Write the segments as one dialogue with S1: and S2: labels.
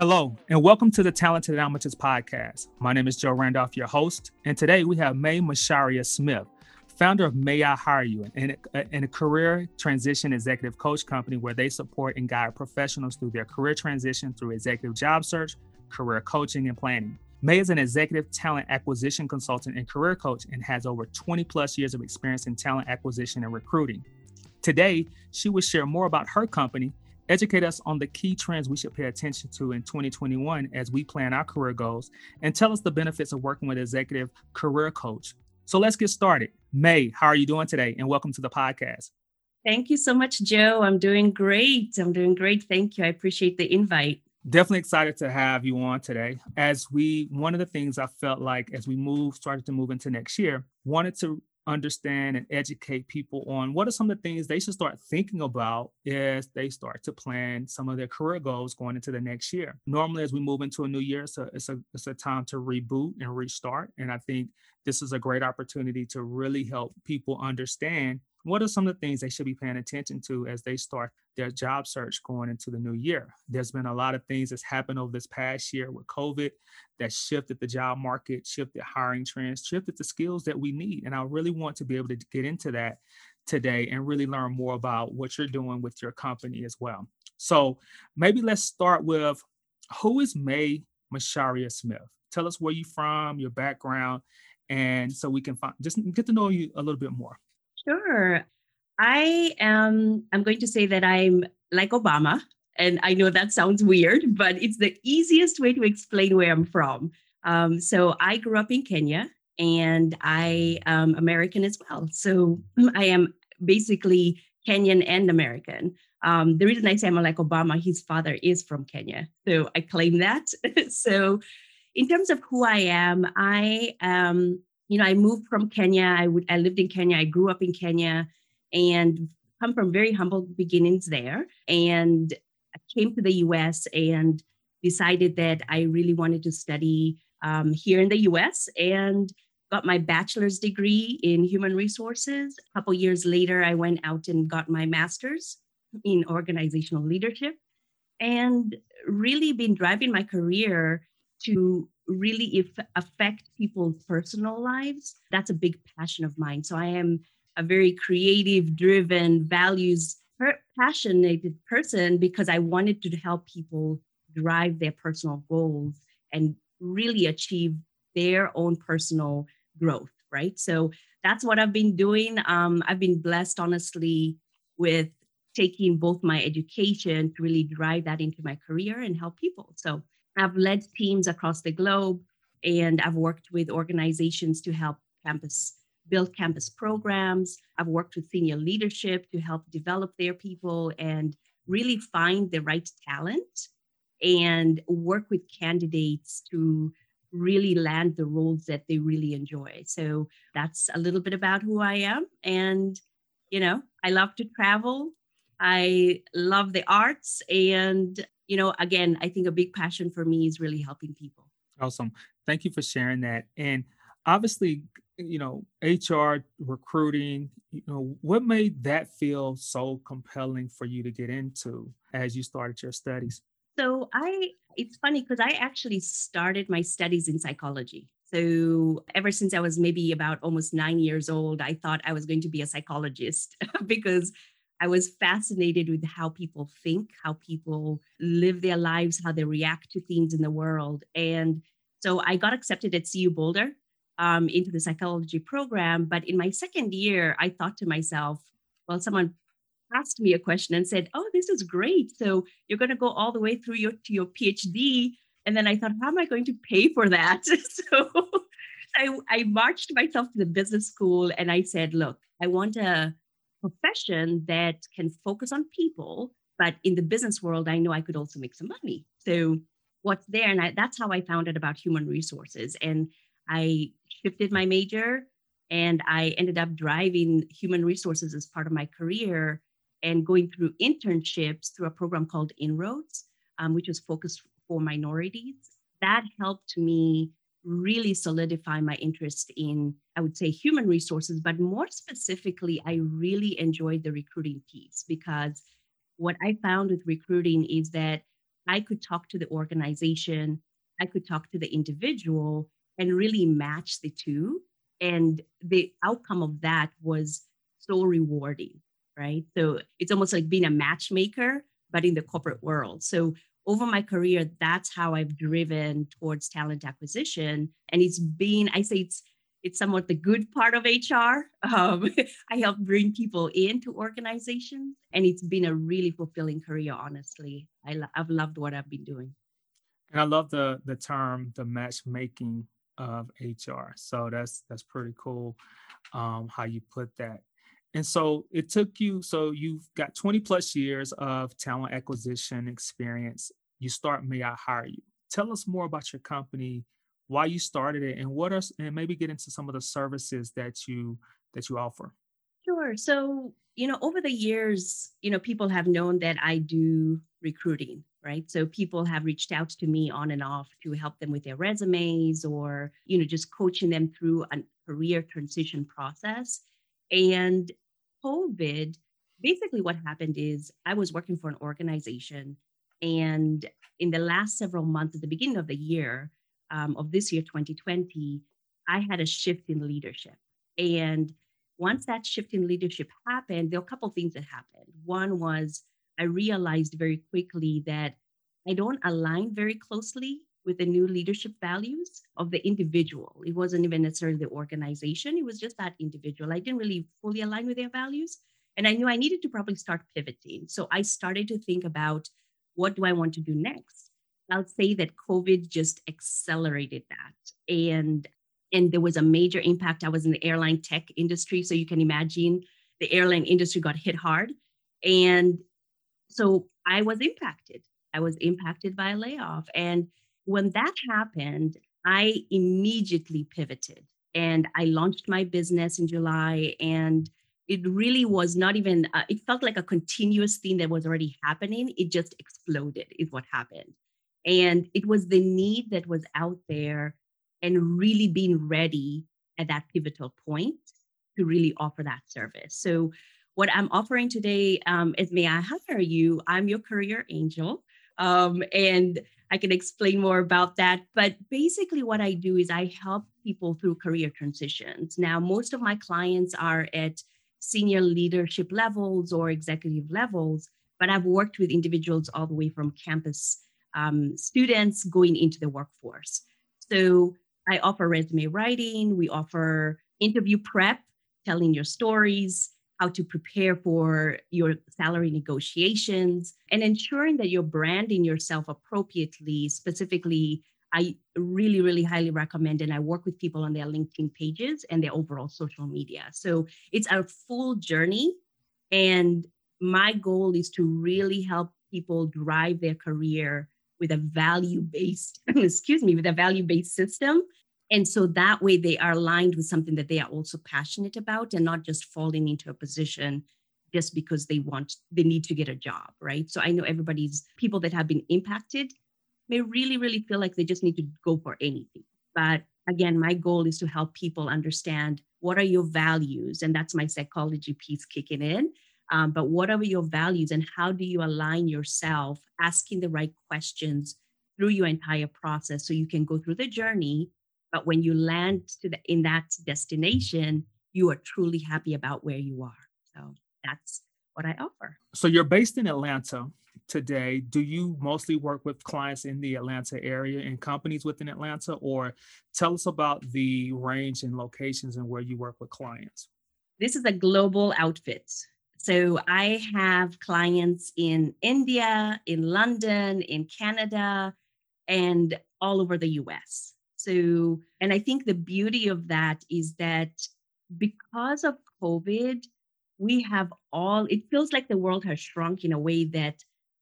S1: Hello, and welcome to the Talented Amateurs podcast. My name is Joe Randolph, your host, and today we have May Macharia Smith, founder of May I Hire You, and a career transition executive coach company where they support and guide professionals through their career transition through executive job search, career coaching, and planning. May is an executive talent acquisition consultant and career coach and has over 20 plus years of experience in talent acquisition and recruiting. Today, she will share more about her company, educate us on the key trends we should pay attention to in 2021 as we plan our career goals, and tell us the benefits of working with an executive career coach. So let's get started. May, how are you doing today? And welcome to the podcast.
S2: Thank you so much, Joe. I'm doing great. I'm doing great. Thank you. I appreciate the invite
S1: definitely excited to have you on today as we one of the things i felt like as we move started to move into next year wanted to understand and educate people on what are some of the things they should start thinking about as they start to plan some of their career goals going into the next year. Normally, as we move into a new year, it's a, it's a, it's a time to reboot and restart. And I think this is a great opportunity to really help people understand what are some of the things they should be paying attention to as they start their job search going into the new year? There's been a lot of things that's happened over this past year with COVID that shifted the job market, shifted hiring trends, shifted the skills that we need. And I really want to be able to get into that today and really learn more about what you're doing with your company as well. So maybe let's start with who is May Macharia Smith? Tell us where you're from, your background, and so we can find, just get to know you a little bit more.
S2: Sure. I am, I'm going to say that I'm like Obama. And I know that sounds weird, but it's the easiest way to explain where I'm from. Um, so I grew up in Kenya and I am American as well. So I am basically Kenyan and American. Um, the reason I say I'm like Obama, his father is from Kenya. So I claim that. so in terms of who I am, I am you know, I moved from Kenya. I would I lived in Kenya. I grew up in Kenya and come from very humble beginnings there. And I came to the US and decided that I really wanted to study um, here in the US and got my bachelor's degree in human resources. A couple years later, I went out and got my master's in organizational leadership and really been driving my career to really affect people's personal lives that's a big passion of mine. So i am a very creative driven values passionate person because i wanted to help people drive their personal goals and really achieve their own personal growth right? So that's what i've been doing. Um, i've been blessed honestly with taking both my education to really drive that into my career and help people. So I've led teams across the globe and I've worked with organizations to help campus build campus programs. I've worked with senior leadership to help develop their people and really find the right talent and work with candidates to really land the roles that they really enjoy. So that's a little bit about who I am. And, you know, I love to travel. I love the arts and you know, again, I think a big passion for me is really helping people.
S1: Awesome. Thank you for sharing that. And obviously, you know, HR recruiting, you know, what made that feel so compelling for you to get into as you started your studies?
S2: So I it's funny because I actually started my studies in psychology. So ever since I was maybe about almost 9 years old, I thought I was going to be a psychologist because I was fascinated with how people think, how people live their lives, how they react to things in the world. And so I got accepted at CU Boulder um, into the psychology program. But in my second year, I thought to myself, well, someone asked me a question and said, "Oh, this is great. So you're going to go all the way through your to your PhD." And then I thought, how am I going to pay for that? so I, I marched myself to the business school and I said, look, I want to profession that can focus on people. But in the business world, I know I could also make some money. So what's there? And I, that's how I found out about human resources. And I shifted my major and I ended up driving human resources as part of my career and going through internships through a program called Inroads, um, which was focused for minorities. That helped me really solidify my interest in, I would say, human resources, but more specifically, I really enjoyed the recruiting piece because what I found with recruiting is that I could talk to the organization, I could talk to the individual and really match the two. And the outcome of that was so rewarding, right? So it's almost like being a matchmaker, but in the corporate world. So over my career, that's how I've driven towards talent acquisition. And it's been, I say it's it's somewhat the good part of HR. Um, I help bring people into organizations, and it's been a really fulfilling career. Honestly, I lo- I've loved what I've been doing.
S1: And I love the the term the matchmaking of HR. So that's that's pretty cool um, how you put that. And so it took you. So you've got 20 plus years of talent acquisition experience. You start May I Hire You. Tell us more about your company why you started it and what are and maybe get into some of the services that you that you offer.
S2: Sure. So you know over the years you know people have known that i do recruiting right? So people have reached out to me on and off to help them with their resumes or you know just coaching them through a career transition process. And covid basically what happened is i was working for an organization and in the last several months at the beginning of the year um, of this year, 2020, I had a shift in leadership. And once that shift in leadership happened, there were a couple things that happened. One was I realized very quickly that I don't align very closely with the new leadership values of the individual. It wasn't even necessarily the organization, it was just that individual. I didn't really fully align with their values. And I knew I needed to probably start pivoting. So I started to think about what do I want to do next? I'll say that COVID just accelerated that. And and there was a major impact. I was in the airline tech industry. So you can imagine the airline industry got hit hard. And so I was impacted. I was impacted by a layoff. And when that happened, I immediately pivoted and I launched my business in July. And it really was not even, uh, it felt like a continuous thing that was already happening. It just exploded, is what happened. And it was the need that was out there and really being ready at that pivotal point to really offer that service. So, what I'm offering today um, is May I Hire You? I'm your career angel. Um, and I can explain more about that. But basically, what I do is I help people through career transitions. Now, most of my clients are at senior leadership levels or executive levels, but I've worked with individuals all the way from campus um, students going into the workforce. So I offer resume writing, we offer interview prep, telling your stories, how to prepare for your salary negotiations, and ensuring that you're branding yourself appropriately. Specifically, I really, really highly recommend, and I work with people on their LinkedIn pages and their overall social media. So it's a full journey. And my goal is to really help people drive their career with a value based, excuse me, with a value based system. And so that way they are aligned with something that they are also passionate about and not just falling into a position just because they want, they need to get a job, right? So I know everybody's people that have been impacted may really, really feel like they just need to go for anything. But again, my goal is to help people understand what are your values. And that's my psychology piece kicking in um, but what are your values and how do you align yourself asking the right questions through your entire process so you can go through the journey but when you land to the, in that destination you are truly happy about where you are so that's what i offer.
S1: So you're based in atlanta today. Do you mostly work with clients in the atlanta area and companies within atlanta? Or tell us about the range and locations and where you work with clients.
S2: This is a global outfit. So I have clients in India, in London, in Canada, and all over the US. So, and I think the beauty of that is that because of COVID, we have all, it feels like the world has shrunk in a way that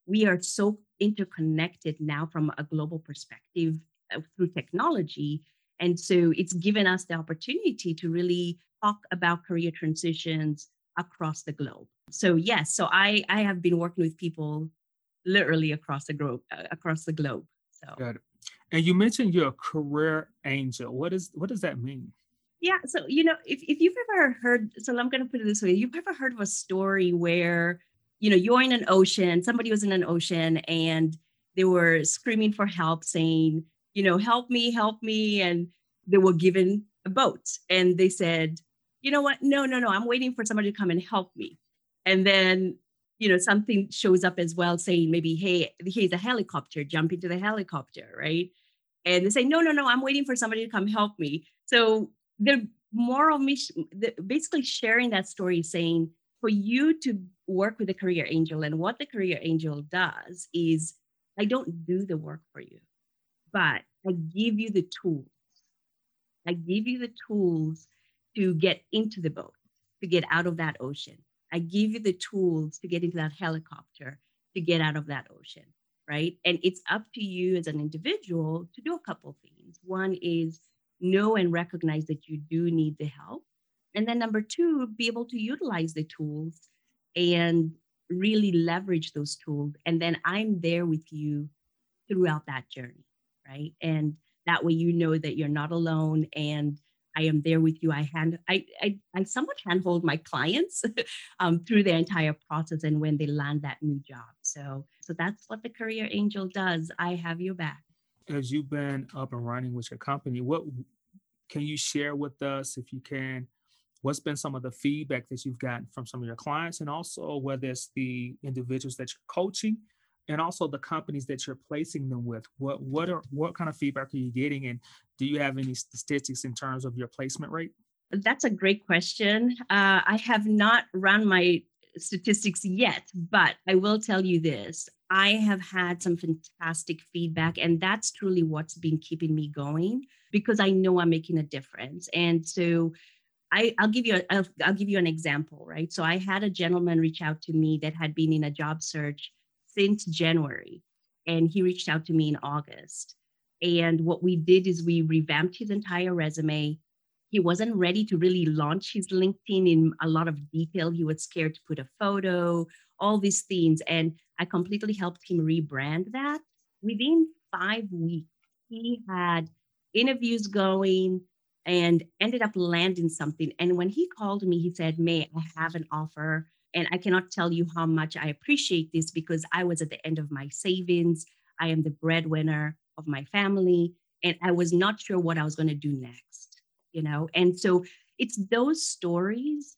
S2: we are so interconnected now from a global perspective uh, through technology. And so it's given us the opportunity to really talk about career transitions across the globe. So yes, so I I have been working with people literally across the globe uh, across the globe. So
S1: Got it. And you mentioned you're a career angel. What is what does that mean?
S2: Yeah, so you know, if, if you've ever heard, so I'm going to put it this way: you've ever heard of a story where you know you're in an ocean, somebody was in an ocean, and they were screaming for help, saying, you know, help me, help me. And they were given a boat. And they said, you know what? No, no, no, I'm waiting for somebody to come and help me. And then, you know, something shows up as well saying maybe, hey, here's a helicopter, jump into the helicopter, right? And they say, no, no, no, I'm waiting for somebody to come help me. So they're more of me basically sharing that story saying, for you to work with a career angel and what the career angel does is I don't do the work for you, but I give you the tools. I give you the tools to get into the boat, to get out of that ocean. I give you the tools to get into that helicopter, to get out of that ocean, right? And it's up to you as an individual to do a couple things. One is know and recognize that you do need the help. And then number two, be able to utilize the tools and really leverage those tools. And then I'm there with you throughout that journey, right? And that way you know that you're not alone and I am there with you. I hand I I, I somewhat handhold my clients um, through their entire process and when they land that new job. So so that's what the career angel does. I have your back.
S1: As you've been up and running with your company, what can you share with us if you can? What's been some of the feedback that you've gotten from some of your clients, and also whether it's the individuals that you're coaching and also the companies that you're placing them with what what are what kind of feedback are you getting? And do you have any statistics in terms of your placement rate?
S2: That's a great question. Uh, i have not run my statistics yet but i will tell you this i have had some fantastic feedback and that's truly what's been keeping me going because i know i'm making a difference and so I, will give you a, I'll, I'll give you an example, right? So I had a gentleman reach out to me that had been in a job search since January. And he reached out to me in August. And what we did is we revamped his entire resume. He wasn't ready to really launch his LinkedIn in a lot of detail. He was scared to put a photo, all these things. And I completely helped him rebrand that. Within five weeks, he had interviews going and ended up landing something. And when he called me, he said, May, I have an offer and I cannot tell you how much I appreciate this because I was at the end of my savings. I am the breadwinner of my family, and I was not sure what I was going to do next, you know? And so it's those stories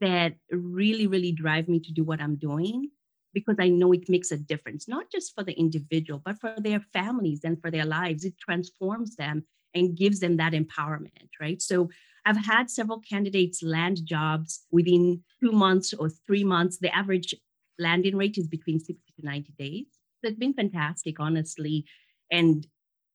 S2: that really, really drive me to do what I'm doing because I know it makes a difference, not just for the individual, but for their families and for their lives. It transforms them and gives them that empowerment, right? So I've had several candidates land jobs within two months or three months. The average landing rate is between 60 to 90 days. It's been fantastic, honestly. And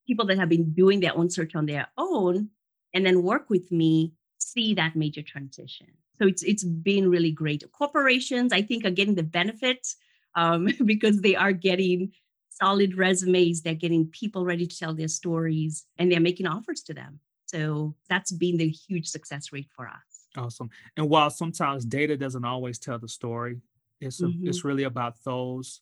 S2: people that have been doing their own search on their own and then work with me see that major transition. So it's it's been really great. Corporations, I think, are getting the benefits um, because they are getting solid resumes. They're getting people ready to tell their stories, and they're making offers to them. So that's been the huge success rate for us.
S1: Awesome. And while sometimes data doesn't always tell the story, it's a, mm-hmm. it's really about those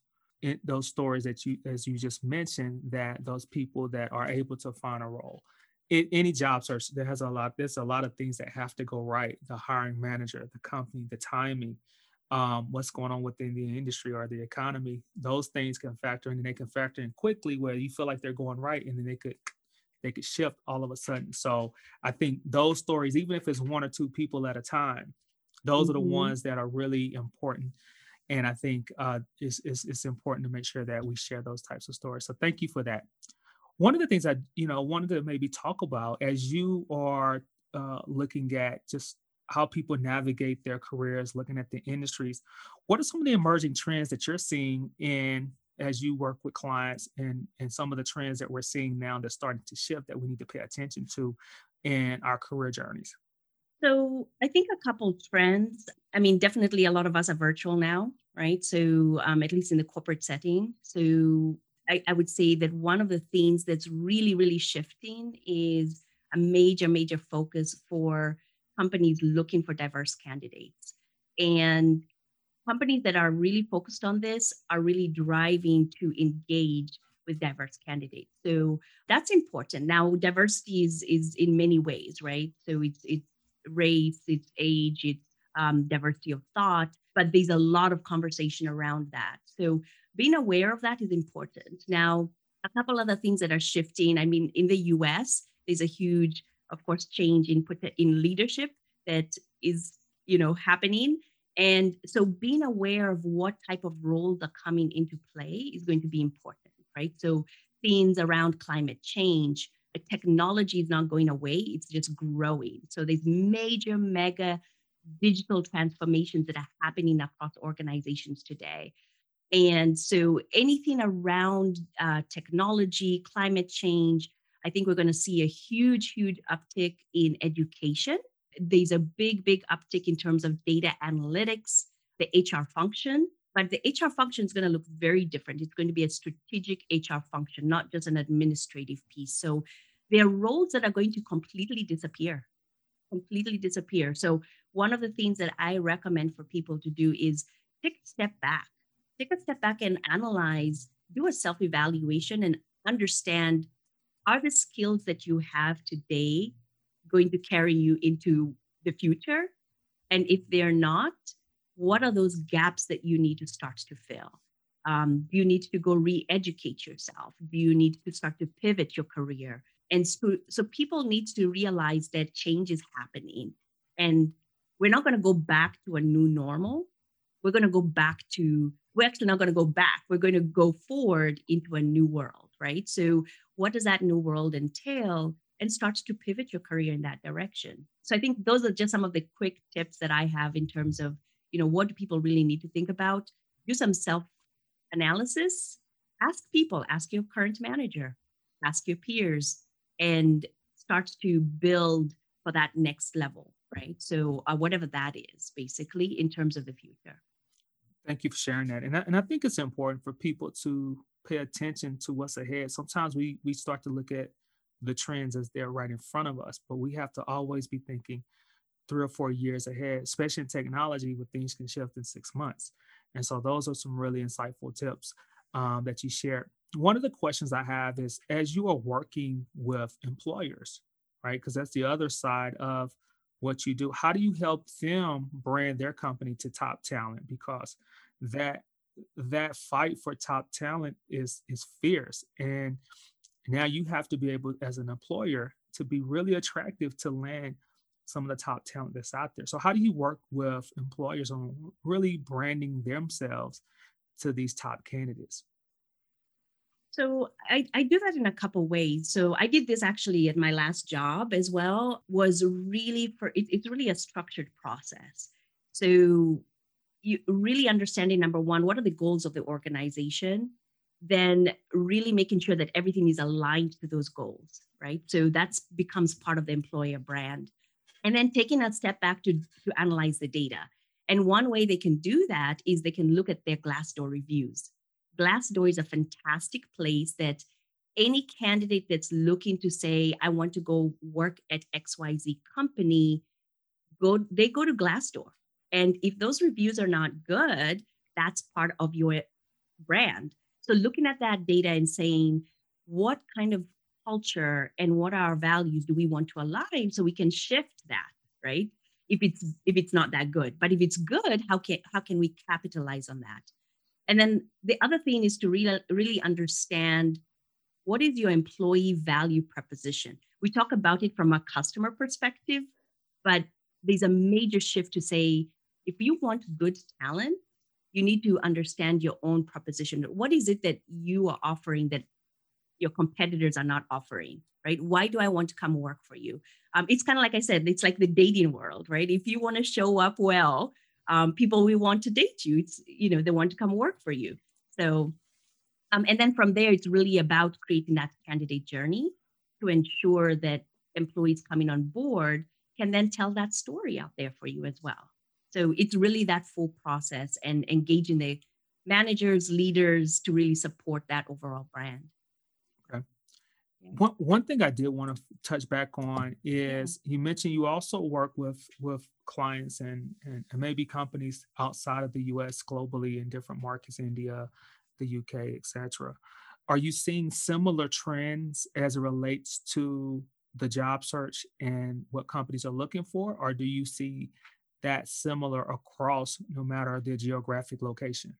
S1: those stories that you as you just mentioned that those people that are able to find a role in any job search there has a lot there's a lot of things that have to go right the hiring manager the company the timing um, what's going on within the industry or the economy those things can factor in and they can factor in quickly where you feel like they're going right and then they could they could shift all of a sudden. So I think those stories, even if it's one or two people at a time, those mm-hmm. are the mm-hmm. ones that are really important. And I think uh, it's, it's, it's important to make sure that we share those types of stories. So thank you for that. One of the things I you know wanted to maybe talk about as you are uh, looking at just how people navigate their careers, looking at the industries. What are some of the emerging trends that you're seeing in as you work with clients and and some of the trends that we're seeing now that's starting to shift that we need to pay attention to in our career journeys?
S2: So I think a couple trends. I mean, definitely a lot of us are virtual now, right? So um, at least in the corporate setting. So I, I would say that one of the things that's really, really shifting is a major, major focus for companies looking for diverse candidates. And companies that are really focused on this are really driving to engage with diverse candidates. So that's important. Now, diversity is, is in many ways, right? So it's, it's race, it's age, it's um, diversity of thought, but there's a lot of conversation around that. So being aware of that is important. Now, a couple other things that are shifting. I mean, in the US, there's a huge, of course, change in in leadership that is, you know, happening. And so being aware of what type of roles are coming into play is going to be important, right? So things around climate change, technology is not going away, it's just growing. So there's major, mega digital transformations that are happening across organizations today. And so anything around uh, technology, climate change, I think we're going to see a huge, huge uptick in education. There's a big, big uptick in terms of data analytics, the HR function. But the HR function is going to look very different. It's going to be a strategic HR function, not just an administrative piece. So there are roles that are going to completely disappear, completely disappear. So one of the things that I recommend for people to do is take a step back, take a step back and analyze, do a self evaluation and understand are the skills that you have today going to carry you into the future? And if they're not, what are those gaps that you need to start to fill? Um, do you need to go re educate yourself? Do you need to start to pivot your career? And so, so people need to realize that change is happening. And we're not going to go back to a new normal. We're going to go back to, we're actually not going to go back. We're going to go forward into a new world, right? So, what does that new world entail? And starts to pivot your career in that direction. So, I think those are just some of the quick tips that I have in terms of, you know, what do people really need to think about? Do some self analysis. Ask people, ask your current manager, ask your peers, and start to build for that next level, right? So, uh, whatever that is, basically, in terms of the future.
S1: Thank you for sharing that. And I, and I think it's important for people to pay attention to what's ahead. Sometimes we we start to look at the trends as they're right in front of us, but we have to always be thinking three or four years ahead, especially in technology where things can shift in six months. And so those are some really insightful tips um, that you shared one of the questions I have is as you are working with employers, right? Because that's the other side of what you do. How do you help them brand their company to top talent? Because that that fight for top talent is is fierce. And now you have to be able, as an employer, to be really attractive to land some of the top talent that's out there. So how do you work with employers on really branding themselves to these top candidates?
S2: So I, I do that in a couple ways. So I did this actually at my last job as well. Was really for it, it's really a structured process. So you really understanding number one, what are the goals of the organization? Then really making sure that everything is aligned to those goals, right? So that becomes part of the employer brand. And then taking that step back to, to analyze the data. And one way they can do that is they can look at their Glassdoor reviews. Glassdoor is a fantastic place that any candidate that's looking to say, I want to go work at XYZ company, go they go to Glassdoor. And if those reviews are not good, that's part of your brand. So looking at that data and saying, what kind of culture and what are our values do we want to align so we can shift that, right? If it's if it's not that good. But if it's good, how can how can we capitalize on that? And then the other thing is to really, really understand what is your employee value proposition. We talk about it from a customer perspective, but there's a major shift to say if you want good talent, you need to understand your own proposition. What is it that you are offering that your competitors are not offering? Right? Why do I want to come work for you? Um, it's kind of like I said, it's like the dating world, right? If you want to show up well, um, people will want to date you. It's, you know, they want to come work for you. So, um, and then from there, it's really about creating that candidate journey to ensure that employees coming on board can then tell that story out there for you as well. So it's really that full process and engaging the managers, leaders to really support that overall brand.
S1: One, one thing I did want to touch back on is you mentioned you also work with with clients and, and, and maybe companies outside of the US globally in different markets, India, the UK, etc. Are you seeing similar trends as it relates to the job search and what companies are looking for, or do you see that similar across no matter the geographic location?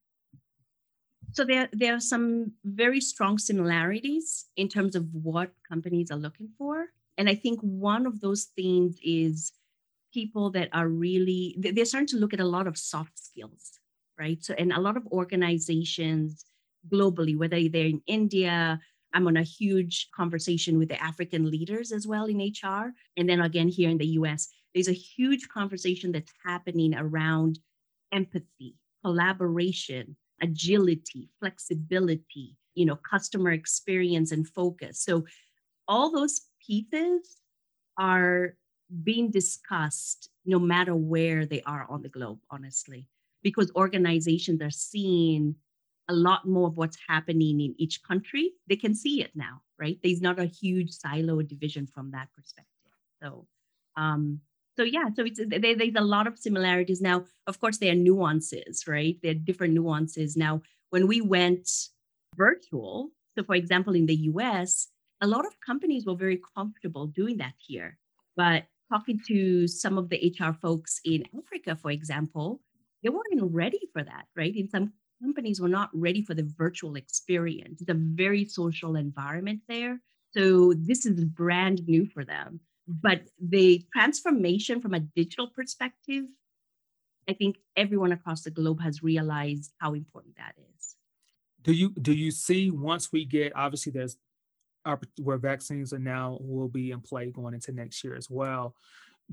S2: So there, there are some very strong similarities in terms of what companies are looking for. And I think one of those things is people that are really, they're starting to look at a lot of soft skills, right? So, and a lot of organizations globally, whether they're in India, I'm on a huge conversation with the African leaders as well in HR. And then again, here in the US, there's a huge conversation that's happening around empathy, collaboration, agility, flexibility, you know, customer experience and focus. So all those pieces are being discussed no matter where they are on the globe, honestly, because organizations are seeing a lot more of what's happening in each country. They can see it now, right? There's not a huge silo division from that perspective. So, um, so yeah, so it's there, there's a lot of similarities. Now, of course, there are nuances, right? There are different nuances. Now, when we went virtual, so for example, in the US, a lot of companies were very comfortable doing that here. But talking to some of the HR folks in Africa, for example, they weren't ready for that, right? In some companies were not ready for the virtual experience. It's a very social environment there. So this is brand new for them but the transformation from a digital perspective, I think everyone across the globe has realized how important that is.
S1: Do you do you see once we get obviously there's where vaccines are now will be in play going into next year as well.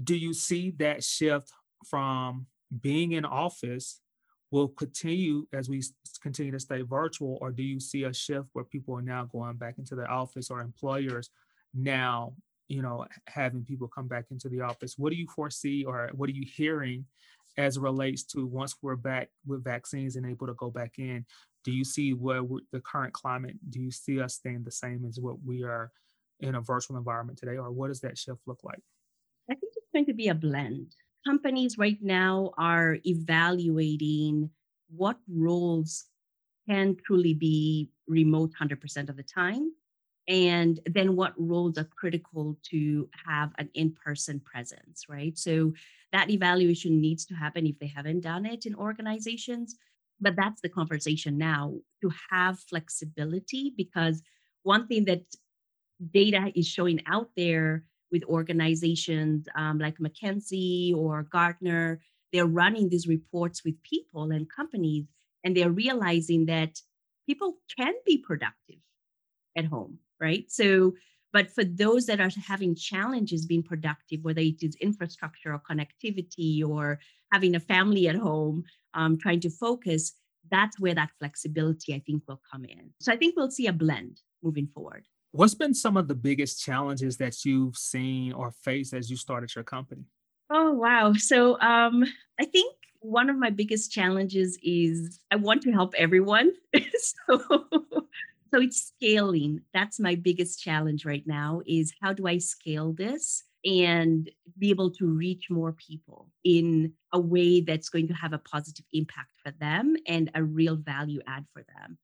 S1: Do you see that shift from being in office will continue as we continue to stay virtual, or do you see a shift where people are now going back into the office or employers now you know, having people come back into the office. What do you foresee or what are you hearing as it relates to once we're back with vaccines and able to go back in? Do you see what the current climate, do you see us staying the same as what we are in a virtual environment today, or what does that shift look like?
S2: I think it's going to be a blend. Companies right now are evaluating what roles can truly be remote 100% of the time and then what roles are critical to have an in-person presence right? So that evaluation needs to happen if they haven't done it in organizations but that's the conversation now to have flexibility because one thing that data is showing out there with organizations um, like mckinsey or gartner they're running these reports with people and companies and they're realizing that people can be productive at home right? So, but for those that are having challenges being productive, whether it is infrastructure or connectivity or having a family at home, um, trying to focus, that's where that flexibility I think will come in. So I think we'll see a blend moving forward.
S1: What's been some of the biggest challenges that you've seen or faced as you started your company?
S2: Oh, wow. So um, I think one of my biggest challenges is I want to help everyone. so so it's scaling. That's my biggest challenge right now is how do i scale this and be able to reach more people in a way that's going to have a positive impact for them and a real value add for them.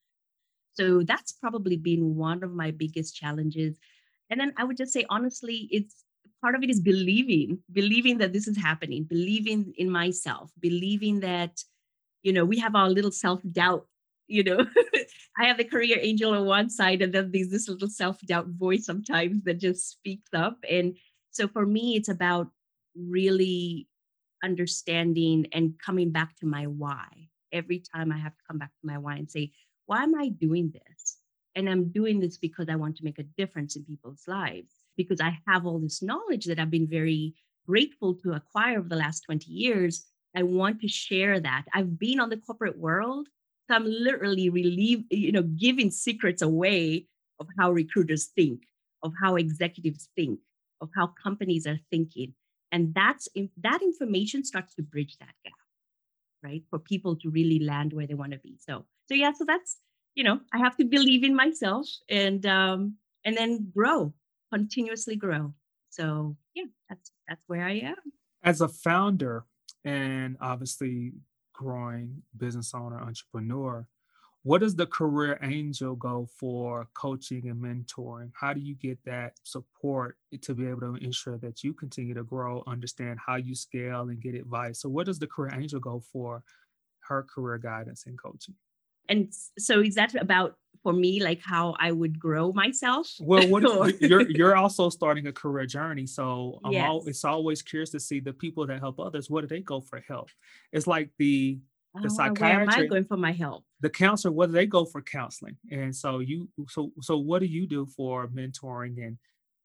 S2: So that's probably been one of my biggest challenges. And then i would just say honestly it's part of it is believing believing that this is happening believing in myself believing that you know we have our little self doubt you know i have the career angel on one side and then there's this little self-doubt voice sometimes that just speaks up. And so for me it's about really understanding and coming back to my why. Every time i have to come back to my why and say why am i doing this? And i'm doing this because i want to make a difference in people's lives because i have all this knowledge that i've been very grateful to acquire over the last 20 years. I want to share that. I've been on the corporate world I'm literally relieve, you know, giving secrets away of how recruiters think, of how executives think, of how companies are thinking. And that's that information starts to bridge that gap, right? For people to really land where they want to be. So, so yeah, so that's, you know, I have to believe in myself and um and then grow, continuously grow. So yeah, that's that's where I am.
S1: As a founder, and obviously growing business owner, entrepreneur, what does the career angel go for coaching and mentoring? How do you get that support to be able to ensure that you continue to grow, understand how you scale and get advice? So what does the career angel go for her career guidance and coaching?
S2: And so is that about for me, like how I would grow myself?
S1: Well, what you're you're also starting a career journey, so I'm
S2: yes.
S1: it's always curious to see the people that help others. What do they go for help? It's like the the
S2: oh, Where am I going for my help?
S1: The counselor, what do they go for counseling? And so you, so so what do you do for mentoring and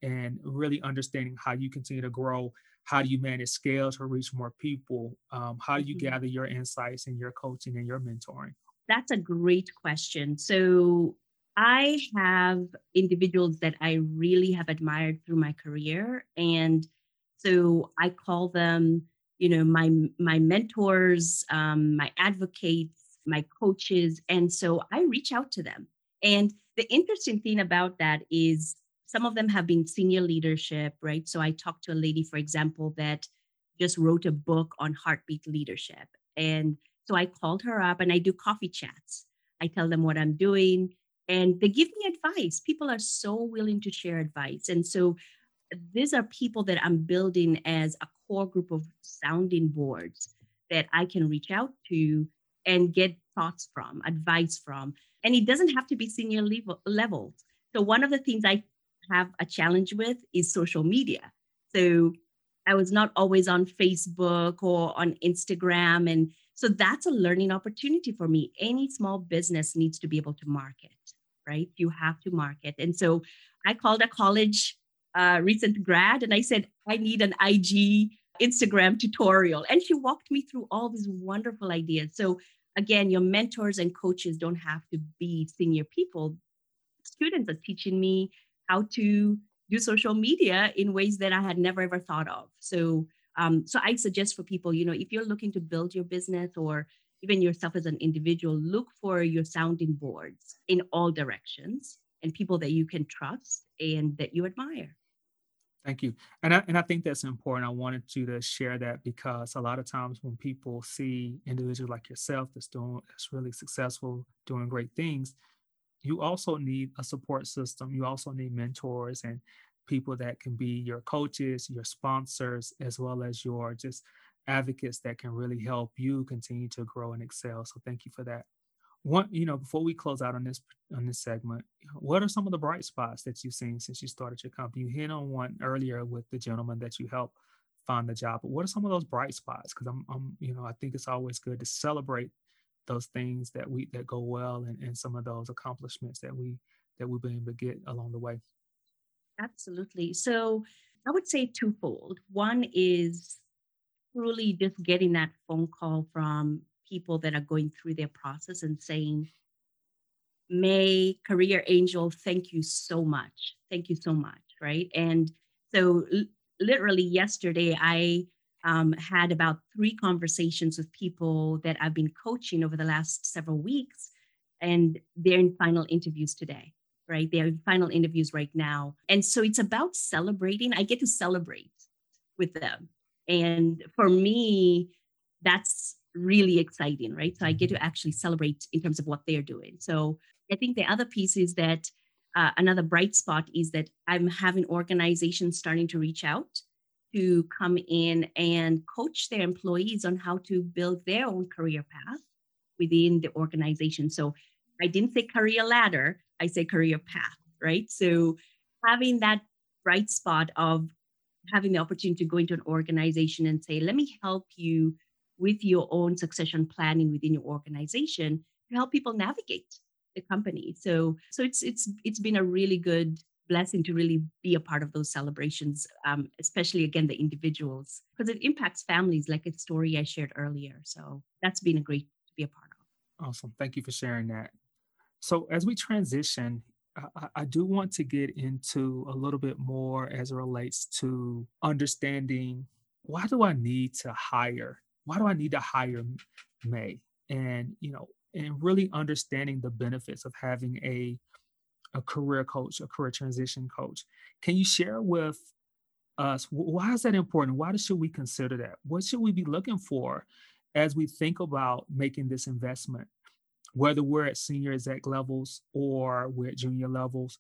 S1: and really understanding how you continue to grow? How do you manage scale to reach more people? Um, how do you mm-hmm. gather your insights and your coaching and your mentoring?
S2: That's a great question. So I have individuals that I really have admired through my career. And so I call them, you know, my my mentors, um, my advocates, my coaches. And so I reach out to them. And the interesting thing about that is some of them have been senior leadership, right? So I talked to a lady, for example, that just wrote a book on heartbeat leadership. And so I called her up and I do coffee chats. I tell them what I'm doing and they give me advice. People are so willing to share advice. And so these are people that I'm building as a core group of sounding boards that I can reach out to and get thoughts from, advice from. And it doesn't have to be senior level levels. So one of the things I have a challenge with is social media. So I was not always on Facebook or on Instagram and so that's a learning opportunity for me. Any small business needs to be able to market, right? You have to market. And so I called a college uh, recent grad and I said, I need an IG Instagram tutorial. And she walked me through all these wonderful ideas. So again, your mentors and coaches don't have to be senior people. Students are teaching me how to do social media in ways that I had never ever thought of. So um, so I suggest for people, you know, if you're looking to build your business or even yourself as an individual, look for your sounding boards in all directions and people that you can trust and that you admire.
S1: Thank you. And I, and I think that's important. I wanted you to share that because a lot of times when people see individuals like yourself that's doing that's really successful, doing great things, you also need a support system. You also need mentors and people that can be your coaches, your sponsors, as well as your just advocates that can really help you continue to grow and excel. So thank you for that. One, you know, before we close out on this on this segment, what are some of the bright spots that you've seen since you started your company? You hit on one earlier with the gentleman that you helped find the job, but what are some of those bright spots? Because I'm, I'm, you know, I think it's always good to celebrate those things that we that go well and, and some of those accomplishments that we that we've been able to get along the way.
S2: Absolutely. So I would say twofold. One is truly just getting that phone call from people that are going through their process and saying, May Career Angel, thank you so much. Thank you so much. Right. And so, literally, yesterday, I um, had about three conversations with people that I've been coaching over the last several weeks, and they're in final interviews today right? They're in final interviews right now. And so it's about celebrating. I get to celebrate with them. And for me, that's really exciting, right? So I get to mm-hmm. actually celebrate in terms of what they're doing. So I think the other piece is that uh, another bright spot is that I'm having organizations starting to reach out to come in and coach their employees on how to build their own career path within the organization. So I didn't say career ladder, I say career path, right? So having that bright spot of having the opportunity to go into an organization and say, let me help you with your own succession planning within your organization to help people navigate the company. So so it's it's it's been a really good blessing to really be a part of those celebrations, um, especially again the individuals, because it impacts families, like a story I shared earlier. So that's been a great to be a part of.
S1: Awesome. Thank you for sharing that. So as we transition, I, I, do want to get into a little bit more as it relates to understanding why do I need to hire? Why do I need to hire May? And you know, and really understanding the benefits of having a a career coach, a career transition coach. Can you share with us why is that important? Why should we consider that? What should we be looking for as we think about making this investment whether we're at senior exec levels or we're at junior levels,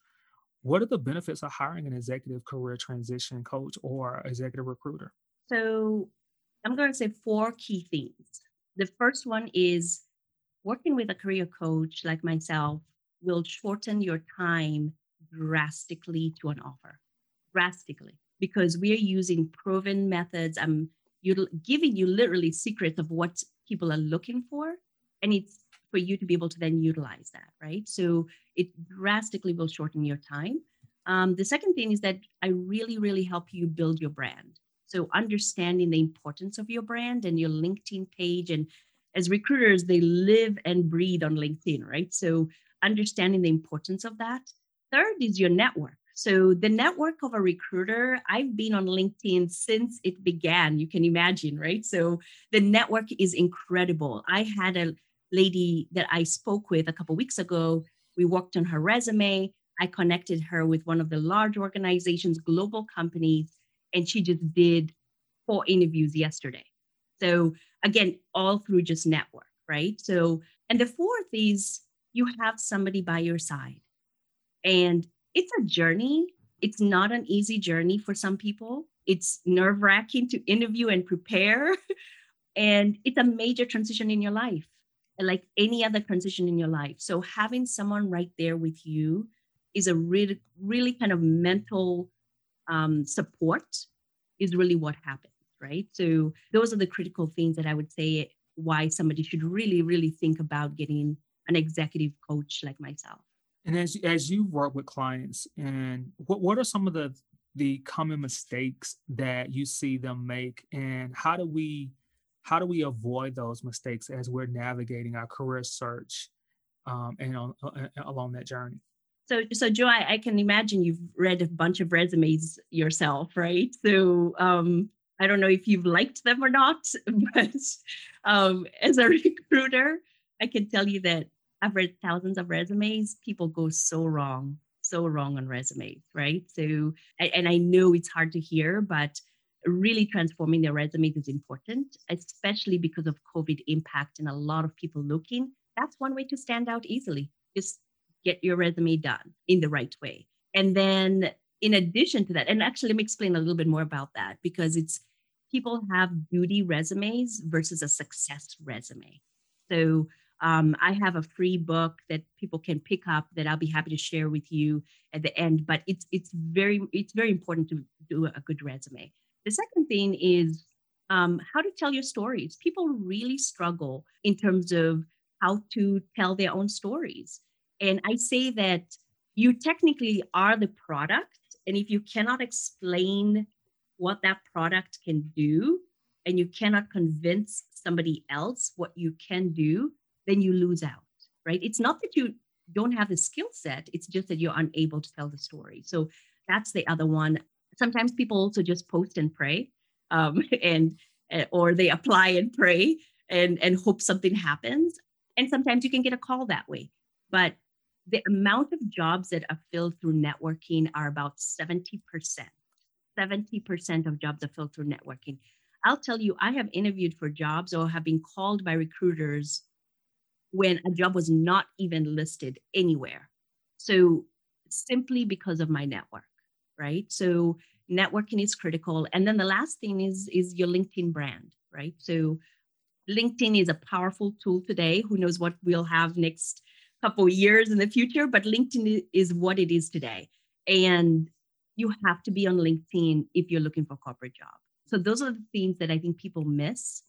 S1: what are the benefits of hiring an executive career transition coach or executive recruiter?
S2: So I'm going to say four key things. The first one is working with a career coach like myself will shorten your time drastically to an offer, drastically, because we are using proven methods. I'm giving you literally secrets of what people are looking for, and it's for you to be able to then utilize that, right? So it drastically will shorten your time. Um, the second thing is that I really, really help you build your brand. So understanding the importance of your brand and your LinkedIn page. And as recruiters, they live and breathe on LinkedIn, right? So understanding the importance of that. Third is your network. So the network of a recruiter, I've been on LinkedIn since it began. You can imagine, right? So the network is incredible. I had a lady that I spoke with a couple weeks ago. We worked on her resume. I connected her with one of the large organizations, global companies, and she just did four interviews yesterday. So again, all through just network, right? So, and the fourth is you have somebody by your side. And it's a journey. It's not an easy journey for some people. It's nerve wracking to interview and prepare. and it's a major transition in your life, like any other transition in your life. So having someone right there with you is a really, really kind of mental um, support is really what happens, right? So those are the critical things that I would say why somebody should really, really think about getting an executive coach like myself.
S1: And as as you work with clients, and what what are some of the the common mistakes that you see them make, and how do we how do we avoid those mistakes as we're navigating our career search um, and on, uh, along that journey?
S2: So, so Joe, I, I, can imagine you've read a bunch of resumes yourself, right? So, um, I don't know if you've liked them or not, but um, as a recruiter, I can tell you that I've read thousands of resumes. People go so wrong, so wrong on resumes, right? So, and I know it's hard to hear, but really transforming their resumes is important, especially because of COVID impact and a lot of people looking. That's one way to stand out easily. Just get your resume done in the right way. And then in addition to that, and actually let me explain a little bit more about that because it's people have duty resumes versus a success resume. So um, I have a free book that people can pick up that I'll be happy to share with you at the end. But it's it's very it's very important to do a good resume. The second thing is um, how to tell your stories. People really struggle in terms of how to tell their own stories. And I say that you technically are the product. And if you cannot explain what that product can do, and you cannot convince somebody else what you can do, then you lose out, right? It's not that you don't have the skill set, it's just that you're unable to tell the story. So that's the other one. Sometimes people also just post and pray, um, and eh, or they apply and pray and and hope something happens. And sometimes you can get a call that way. But the amount of jobs that are filled through networking are about 70%. 70% of jobs are filled through networking. I'll tell you, I have interviewed for jobs or have been called by recruiters when a job was not even listed anywhere. So simply because of my network, right? So networking is critical. And then the last thing is is your LinkedIn brand, right? So LinkedIn is a powerful tool today. Who knows what we'll have next couple years in the future, but LinkedIn is what it is today. And you have to be on LinkedIn if you're looking for a corporate job. So those are the things that I think people miss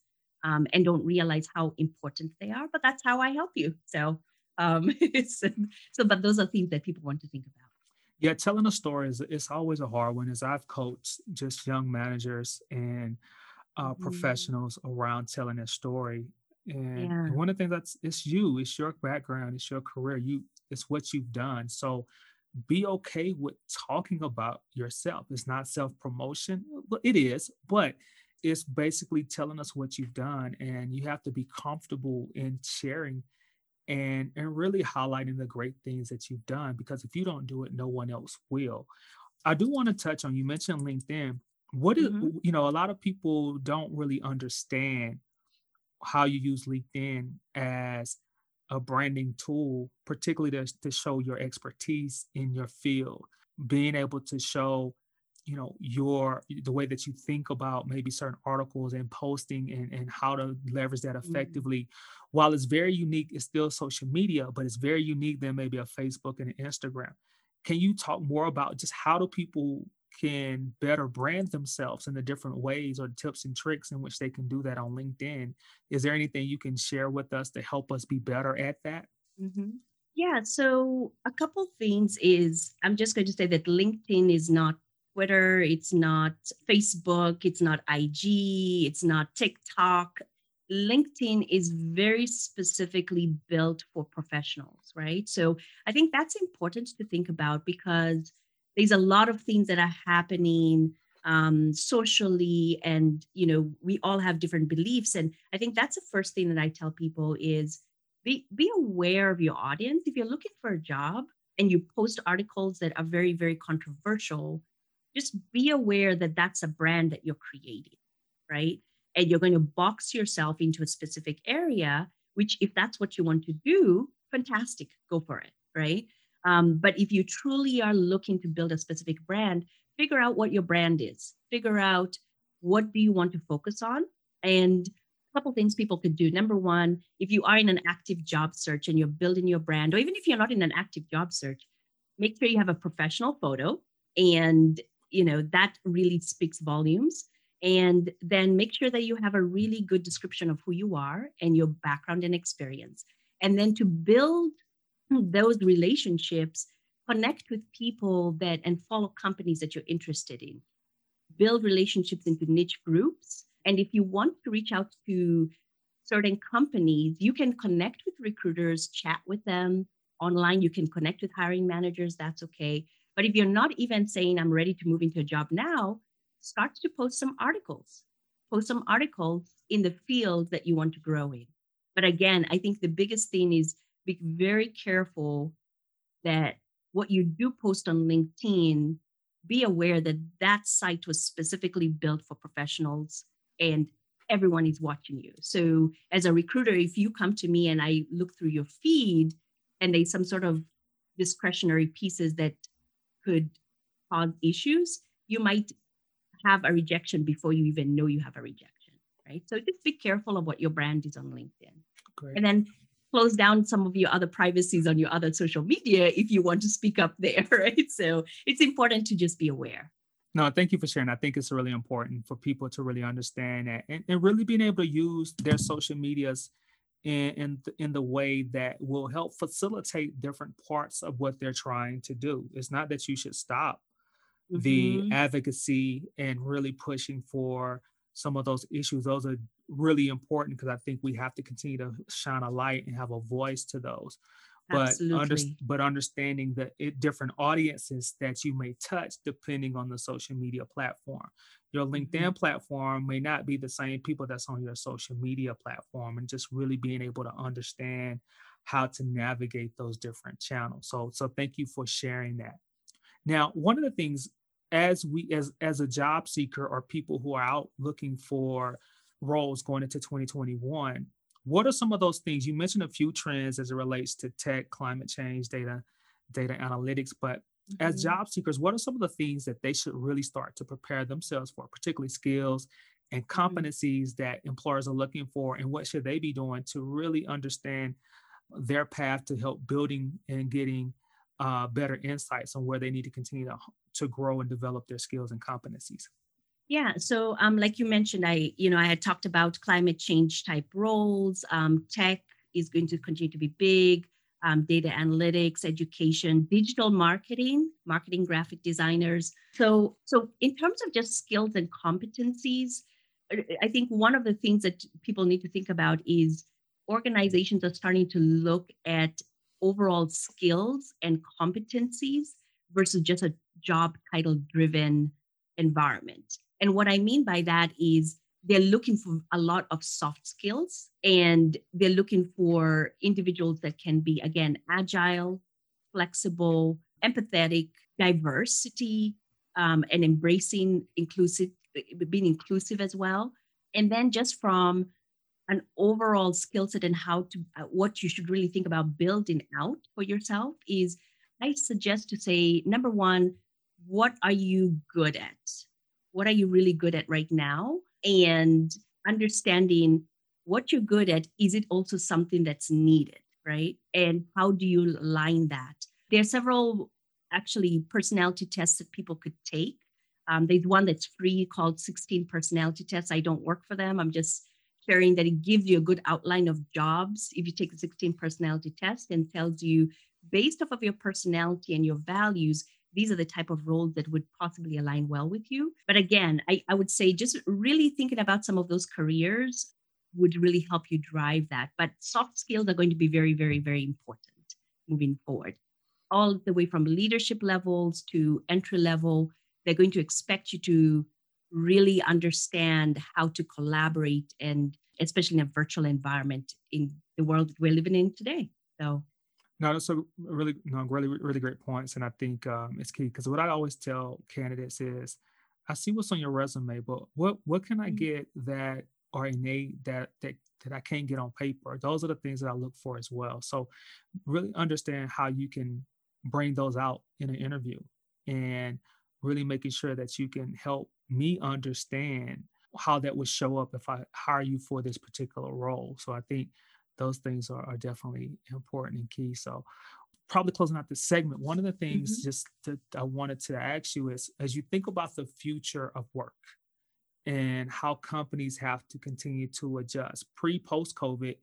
S2: um, and don't realize how important they are. But that's how I help you. So, um, so, but those are things that people want to think about.
S1: Yeah, telling a story is it's always a hard one. As I've coached just young managers and uh, mm-hmm. professionals around telling their story, and yeah. one of the things that's it's you, it's your background, it's your career, you it's what you've done. So be okay with talking about yourself. It's not self-promotion. Well, it is, but it's basically telling us what you've done. And you have to be comfortable in sharing and and really highlighting the great things that you've done because if you don't do it, no one else will. I do want to touch on you mentioned LinkedIn. What is, mm-hmm. you know, a lot of people don't really understand how you use LinkedIn as a branding tool, particularly to, to show your expertise in your field, being able to show you know your the way that you think about maybe certain articles and posting and, and how to leverage that mm-hmm. effectively mm-hmm. while it's very unique it's still social media but it's very unique than maybe a facebook and an instagram can you talk more about just how do people can better brand themselves in the different ways or tips and tricks in which they can do that on linkedin is there anything you can share with us to help us be better at that
S2: mm-hmm. Yeah, so a couple things is I'm just going to say that LinkedIn is not Twitter, it's not Facebook, it's not IG, it's not TikTok. LinkedIn is very specifically built for professionals, right? So I think that's important to think about because there's a lot of things that are happening um, socially, and you know we all have different beliefs, and I think that's the first thing that I tell people is be be aware of your audience. If you're looking for a job and you post articles that are very very controversial, just be aware that that's a brand that you're creating, right? And you're going to box yourself into a specific area, which, if that's what you want to do, fantastic, go for it, right? Um, but if you truly are looking to build a specific brand, figure out what your brand is, figure out what do you want to focus on, and a couple things people could do. Number one, if you are in an active job search and you're building your brand, or even if you're not in an active job search, make sure you have a professional photo and you know that really speaks volumes. And then make sure that you have a really good description of who you are and your background and experience. And then to build those relationships connect with people that and follow companies that you're interested in. Build relationships into niche groups. And if you want to reach out to certain companies you can connect with recruiters chat with them online. You can connect with hiring managers. That's okay but if you're not even saying, I'm ready to move into a job now, start to post some articles. Post some articles in the field that you want to grow in. But again, I think the biggest thing is be very careful that what you do post on LinkedIn, be aware that that site was specifically built for professionals and everyone is watching you. So, as a recruiter, if you come to me and I look through your feed and there's some sort of discretionary pieces that could cause issues, you might have a rejection before you even know you have a rejection, right? So just be careful of what your brand is on LinkedIn. Great. And then close down some of your other privacies on your other social media if you want to speak up there, right? So it's important to just be aware.
S1: No, thank you for sharing. I think it's really important for people to really understand that and, and really being able to use their social medias in, in, in the way that will help facilitate different parts of what they're trying to do. It's not that you should stop mm-hmm. the advocacy and really pushing for some of those issues. Those are really important because I think we have to continue to shine a light and have a voice to those but under, but understanding the it, different audiences that you may touch depending on the social media platform. Your LinkedIn mm-hmm. platform may not be the same people that's on your social media platform, and just really being able to understand how to navigate those different channels. So, so thank you for sharing that. Now, one of the things as we as as a job seeker or people who are out looking for roles going into 2021 what are some of those things? You mentioned a few trends as it relates to tech, climate change, data, data analytics, but mm-hmm. as job seekers, what are some of the things that they should really start to prepare themselves for, particularly skills and mm-hmm. competencies mm-hmm. that employers are looking for, and what should they be doing to really understand their path to help building and getting uh, better insights on where they need to continue to, to grow and develop their skills and competencies?
S2: Yeah. So, um, like you mentioned, I, you know, I had talked about climate change type roles. Um, tech is going to continue to be big. Um, data analytics, education, digital marketing, marketing graphic designers. So, so in terms of just skills and competencies, I think one of the things that people need to think about is organizations are starting to look at overall skills and competencies versus just a job title driven environment. And what I mean by that is they're looking for a lot of soft skills and they're looking for individuals that can be, again, agile, flexible, empathetic, diversity, um, and embracing inclusive, being inclusive as well. And then just from an overall skill set and how to, uh, what you should really think about building out for yourself is I suggest to say, number one, what are you good at? What are you really good at right now? And understanding what you're good at, is it also something that's needed, right? And how do you align that? There are several actually personality tests that people could take. Um, there's one that's free called 16 personality tests. I don't work for them. I'm just sharing that it gives you a good outline of jobs if you take the 16 personality test and tells you based off of your personality and your values these are the type of roles that would possibly align well with you. But again I, I would say just really thinking about some of those careers would really help you drive that. But soft skills are going to be very very very important moving forward. All the way from leadership levels to entry level they're going to expect you to really understand how to collaborate and especially in a virtual environment in the world that we're living in today. So
S1: no, that's a really, no, really, really great points, and I think um, it's key because what I always tell candidates is, I see what's on your resume, but what what can I mm-hmm. get that are innate that that that I can't get on paper? Those are the things that I look for as well. So, really understand how you can bring those out in an interview, and really making sure that you can help me understand how that would show up if I hire you for this particular role. So I think those things are, are definitely important and key. So probably closing out this segment, one of the things mm-hmm. just that I wanted to ask you is as you think about the future of work and how companies have to continue to adjust pre post COVID,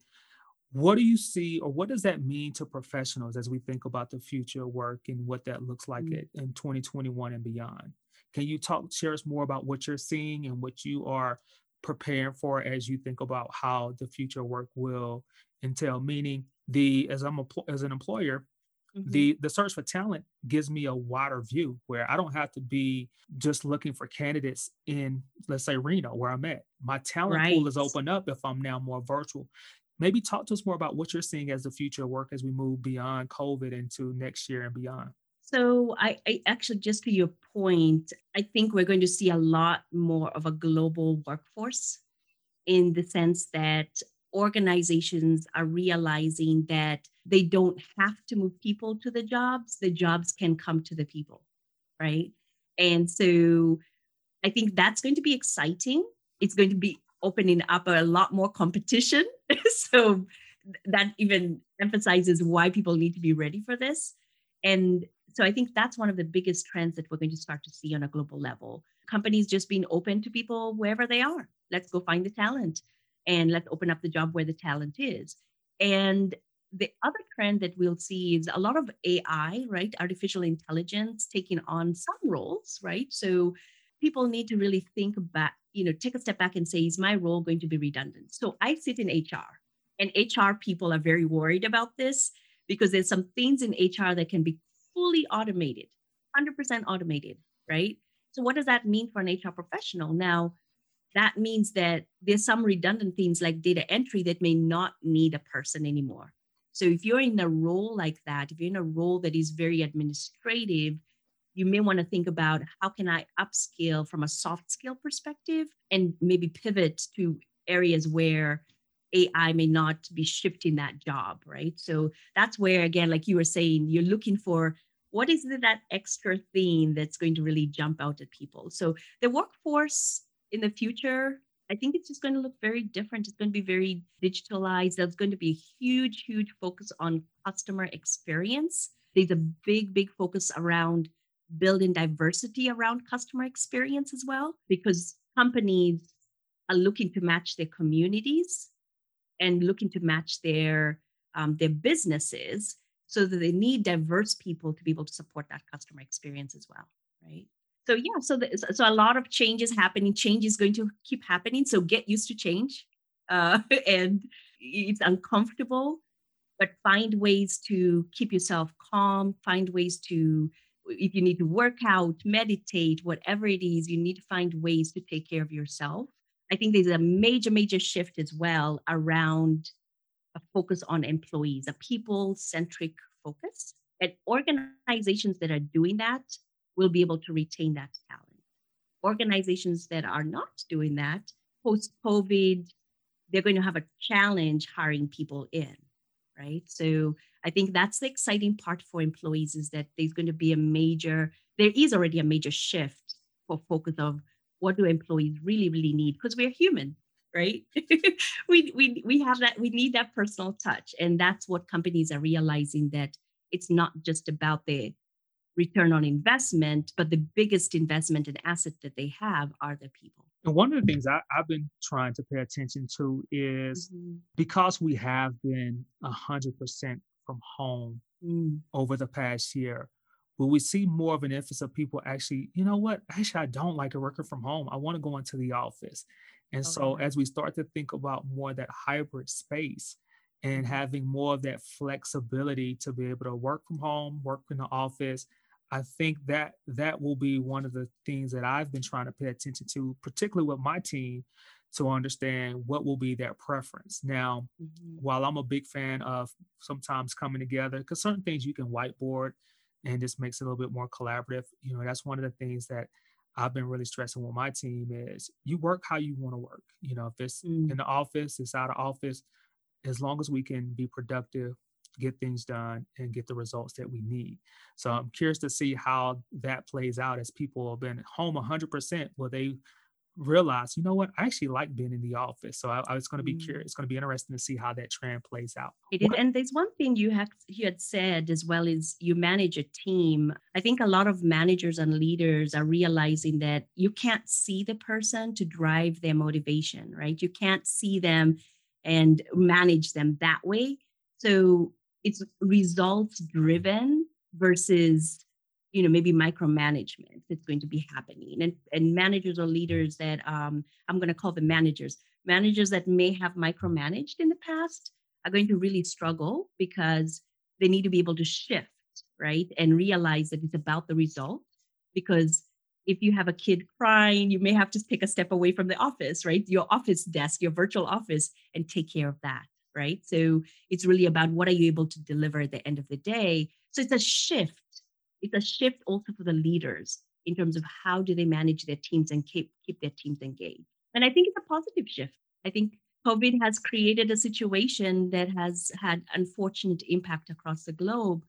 S1: what do you see or what does that mean to professionals as we think about the future of work and what that looks like mm-hmm. in 2021 and beyond? Can you talk, share us more about what you're seeing and what you are preparing for as you think about how the future work will entail meaning the as i'm a, as an employer mm-hmm. the the search for talent gives me a wider view where i don't have to be just looking for candidates in let's say reno where i'm at my talent right. pool is open up if i'm now more virtual maybe talk to us more about what you're seeing as the future work as we move beyond covid into next year and beyond
S2: so I, I, actually just to your point i think we're going to see a lot more of a global workforce in the sense that organizations are realizing that they don't have to move people to the jobs, the jobs can come to the people, right? And so I think that's going to be exciting. It's going to be opening up a lot more competition. so that even emphasizes why people need to be ready for this. And so I think that's one of the biggest trends that we're going to start to see on a global level. Companies just being open to people wherever they are. Let's go find the talent and let's open up the job where the talent is. And the other trend that we'll see is a lot of AI, right? Artificial intelligence taking on some roles, right? So people need to really think back, you know, take a step back and say, is my role going to be redundant? So I sit in HR, and HR people are very worried about this because there's some things in HR that can be fully automated, 100% automated, right? So what does that mean for an HR professional? Now, that means that there's some redundant things like data entry that may not need a person anymore. So if you're in a role like that, if you're in a role that is very administrative, you may want to think about how can I upskill from a soft skill perspective and maybe pivot to areas where AI may not be shifting that job, right? So that's where, again, like you were saying, you're looking for what is that extra thing that's going to really jump out at people. So the workforce in the future, I think it's just going to look very different. It's going to be very digitalized. There's going to be a huge, huge focus on customer experience. There's a big, big focus around building diversity around customer experience as well, because companies are looking to match their communities and looking to match their um, their businesses so that they need diverse people to be able to support that customer experience as well right? So yeah so the, so a lot of change is happening. Change is going to keep happening so get used to change uh, and it's uncomfortable but find ways to keep yourself calm find ways to if you need to work out meditate whatever it is you need to find ways to take care of yourself. I think there's a major major shift as well around a focus on employees a people centric focus and organizations that are doing that will be able to retain that talent. Organizations that are not doing that post COVID, they're going to have a challenge hiring people in, right? So I think that's the exciting part for employees is that there's going to be a major there is already a major shift for focus of what do employees really, really need? Because we're human, right? we, we, we have that, we need that personal touch. And that's what companies are realizing that it's not just about the return on investment, but the biggest investment and asset that they have are the people.
S1: And one of the things I, have been trying to pay attention to is mm-hmm. because we have been 100% from home mm. over the past year, will we see more of an emphasis of people actually, you know what, actually, I don't like a worker from home. I want to go into the office. And okay. so as we start to think about more that hybrid space, and mm-hmm. having more of that flexibility to be able to work from home, work in the office, I think that that will be one of the things that I've been trying to pay attention to, particularly with my team, to understand what will be their preference. Now, mm-hmm. while I'm a big fan of sometimes coming together, because certain things you can whiteboard and just makes it a little bit more collaborative. You know, that's one of the things that I've been really stressing with my team is you work how you want to work. You know, if it's mm-hmm. in the office, it's out of office, as long as we can be productive get things done and get the results that we need. So I'm curious to see how that plays out as people have been home 100%. Will they realize, you know what, I actually like being in the office. So I, I was going to be mm. curious. It's going to be interesting to see how that trend plays out.
S2: It is, and there's one thing you have you had said as well is you manage a team. I think a lot of managers and leaders are realizing that you can't see the person to drive their motivation, right? You can't see them and manage them that way. So it's results driven versus you know maybe micromanagement that's going to be happening and and managers or leaders that um, i'm going to call them managers managers that may have micromanaged in the past are going to really struggle because they need to be able to shift right and realize that it's about the result because if you have a kid crying you may have to take a step away from the office right your office desk your virtual office and take care of that right? So it's really about what are you able to deliver at the end of the day. So it's a shift. It's a shift also for the leaders in terms of how do they manage their teams and keep keep their teams engaged. And I think it's a positive shift. I think COVID has created a situation that has had unfortunate impact across the globe,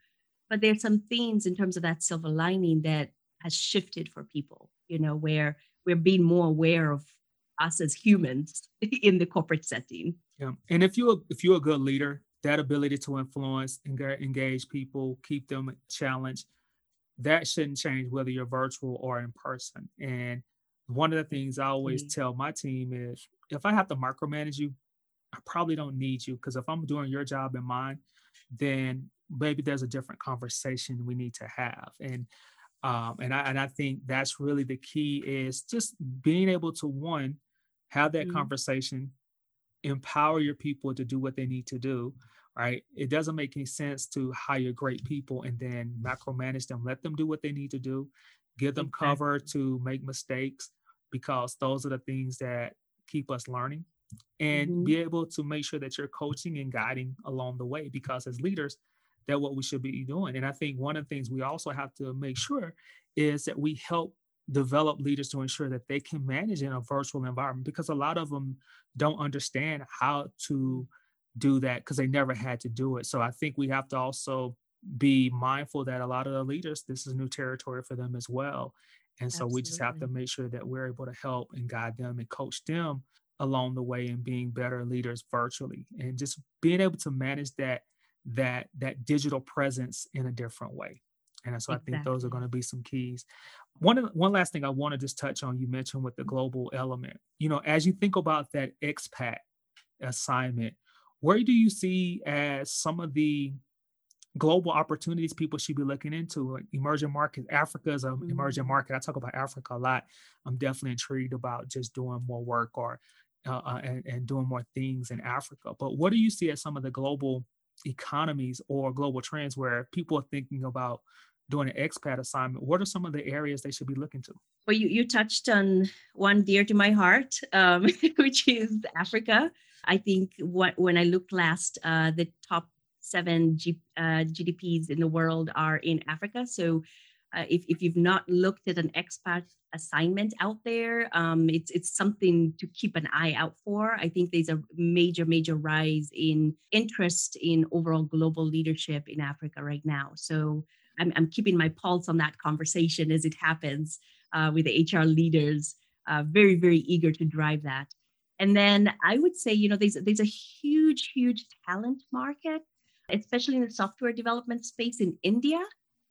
S2: but there's some things in terms of that silver lining that has shifted for people, you know, where we're being more aware of us as humans in the corporate setting.
S1: Yeah, and if you're if you're a good leader, that ability to influence and engage people, keep them challenged, that shouldn't change whether you're virtual or in person. And one of the things I always mm-hmm. tell my team is if I have to micromanage you, I probably don't need you because if I'm doing your job and mine, then maybe there's a different conversation we need to have. And um, and I and I think that's really the key is just being able to one have that mm-hmm. conversation, empower your people to do what they need to do. Right. It doesn't make any sense to hire great people and then macromanage them. Let them do what they need to do, give them exactly. cover to make mistakes because those are the things that keep us learning and mm-hmm. be able to make sure that you're coaching and guiding along the way because as leaders that's what we should be doing and i think one of the things we also have to make sure is that we help develop leaders to ensure that they can manage in a virtual environment because a lot of them don't understand how to do that because they never had to do it. So I think we have to also be mindful that a lot of the leaders, this is new territory for them as well. And so Absolutely. we just have to make sure that we're able to help and guide them and coach them along the way and being better leaders virtually and just being able to manage that that that digital presence in a different way. And so exactly. I think those are going to be some keys. One one last thing I want to just touch on. You mentioned with the global element. You know, as you think about that expat assignment, where do you see as some of the global opportunities people should be looking into? Like emerging markets, Africa is an mm-hmm. emerging market. I talk about Africa a lot. I'm definitely intrigued about just doing more work or uh, uh, and, and doing more things in Africa. But what do you see as some of the global economies or global trends where people are thinking about doing an expat assignment, what are some of the areas they should be looking to?
S2: Well, you, you touched on one dear to my heart, um, which is Africa. I think what when I looked last, uh, the top seven G, uh, GDPs in the world are in Africa. So uh, if, if you've not looked at an expat assignment out there, um, it's, it's something to keep an eye out for. I think there's a major, major rise in interest in overall global leadership in Africa right now. So I'm, I'm keeping my pulse on that conversation as it happens uh, with the HR leaders. Uh, very, very eager to drive that. And then I would say, you know, there's there's a huge, huge talent market, especially in the software development space in India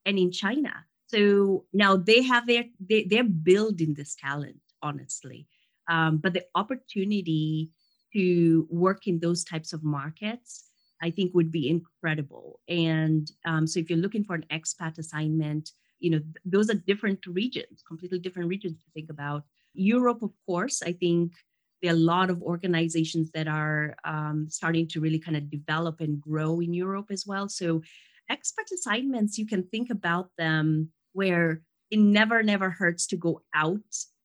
S2: and in China. So now they have their they, they're building this talent, honestly. Um, but the opportunity to work in those types of markets, I think would be incredible. And um, so if you're looking for an expat assignment, you know, th- those are different regions, completely different regions to think about. Europe, of course, I think there are a lot of organizations that are um, starting to really kind of develop and grow in Europe as well. So, expat assignments, you can think about them where it never, never hurts to go out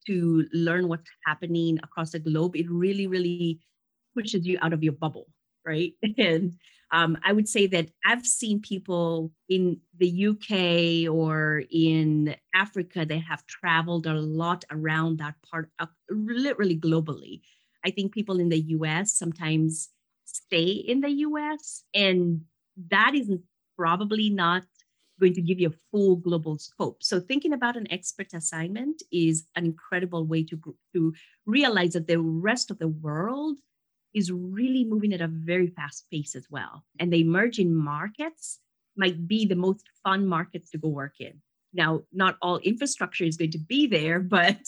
S2: to learn what's happening across the globe. It really, really pushes you out of your bubble, right? And um, I would say that I've seen people in the UK or in Africa that have traveled a lot around that part, literally globally. I think people in the US sometimes stay in the US, and that is probably not going to give you a full global scope. So thinking about an expat assignment is an incredible way to, to realize that the rest of the world is really moving at a very fast pace as well. And the emerging markets might be the most fun markets to go work in. Now, not all infrastructure is going to be there, but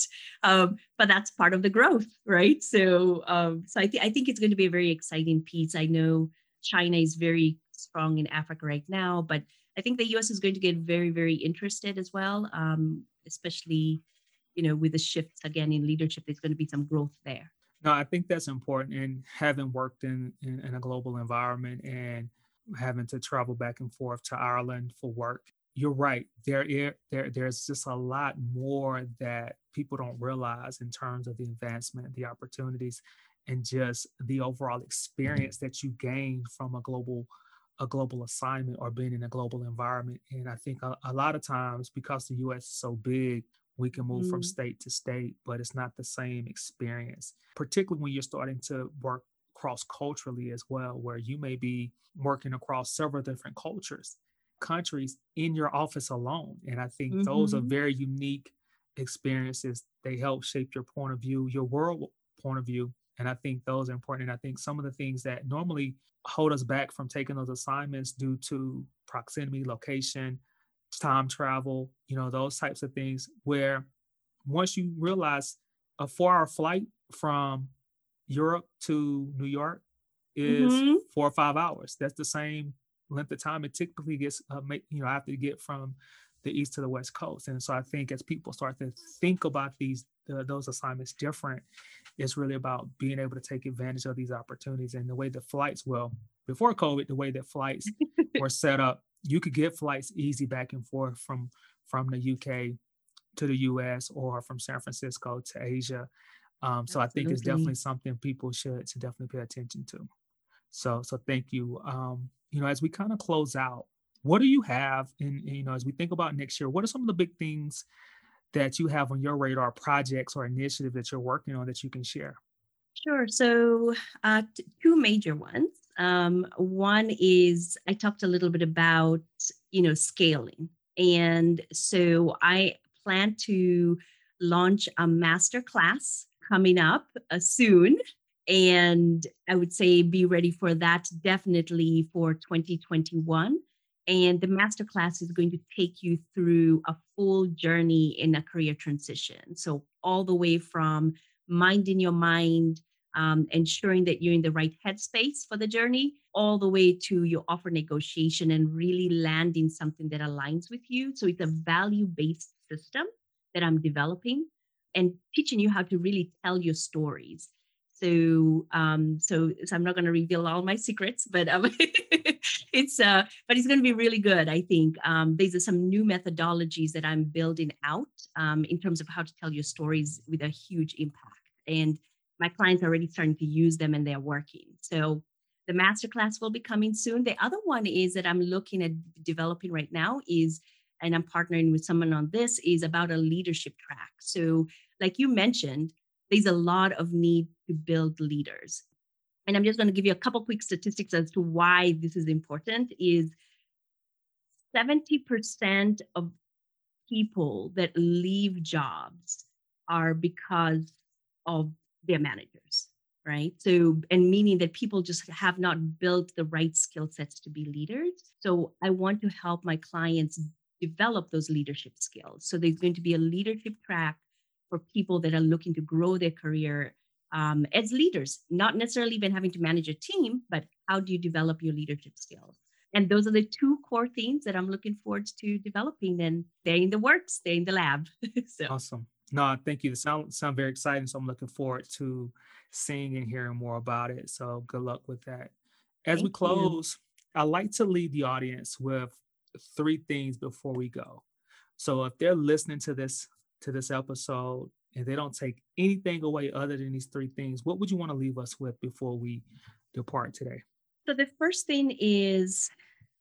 S2: um, but that's part of the growth, right? So, um, so I think I think it's going to be a very exciting piece. I know China is very strong in Africa right now, but I think the U.S. is going to get very, very interested as well, um, especially you know with the shifts again in leadership. There's going to be some growth there.
S1: No, I think that's important. And having worked in, in, in a global environment and having to travel back and forth to Ireland for work, you're right. There, there, there's just a lot more that people don't realize in terms of the advancement, the opportunities, and just the overall experience that you gain from a global, a global assignment or being in a global environment. And I think a, a lot of times, because the U.S. is so big, we can move mm. from state to state, but it's not the same experience, particularly when you're starting to work cross culturally as well, where you may be working across several different cultures, countries in your office alone. And I think mm-hmm. those are mm-hmm. very unique experiences. They help shape your point of view, your world point of view. And I think those are important. And I think some of the things that normally hold us back from taking those assignments due to proximity, location, time travel, you know, those types of things where once you realize a four hour flight from Europe to New York is mm-hmm. four or five hours. That's the same length of time it typically gets, uh, make, you know, I have to get from the east to the west coast. And so I think as people start to think about these those assignments different, it's really about being able to take advantage of these opportunities and the way the flights. Well, before COVID, the way that flights were set up you could get flights easy back and forth from from the UK to the US or from San Francisco to Asia. Um, so Absolutely. I think it's definitely something people should to definitely pay attention to. So so thank you. Um, you know, as we kind of close out, what do you have in you know as we think about next year? What are some of the big things that you have on your radar, projects or initiatives that you're working on that you can share?
S2: Sure. So, uh, two major ones. Um, one is I talked a little bit about, you know, scaling. And so I plan to launch a master class coming up uh, soon. And I would say be ready for that definitely for 2021. And the master class is going to take you through a full journey in a career transition. So, all the way from minding your mind, um, ensuring that you're in the right headspace for the journey, all the way to your offer negotiation and really landing something that aligns with you. So it's a value based system that I'm developing and teaching you how to really tell your stories. So, um, so, so I'm not going to reveal all my secrets, but um, it's uh, but it's going to be really good. I think um, these are some new methodologies that I'm building out um, in terms of how to tell your stories with a huge impact. And my clients are already starting to use them and they're working. So the masterclass will be coming soon. The other one is that I'm looking at developing right now is, and I'm partnering with someone on this, is about a leadership track. So, like you mentioned, there's a lot of need to build leaders. And I'm just going to give you a couple quick statistics as to why this is important is 70% of people that leave jobs are because of their managers, right? So, and meaning that people just have not built the right skill sets to be leaders. So, I want to help my clients develop those leadership skills. So, there's going to be a leadership track for people that are looking to grow their career um, as leaders, not necessarily even having to manage a team, but how do you develop your leadership skills? And those are the two core themes that I'm looking forward to developing. And they're in the works, they're in the lab.
S1: so. Awesome. No, thank you. It sound sound very exciting. So I'm looking forward to seeing and hearing more about it. So good luck with that. As thank we close, you. I like to leave the audience with three things before we go. So if they're listening to this to this episode and they don't take anything away other than these three things, what would you want to leave us with before we depart today?
S2: So the first thing is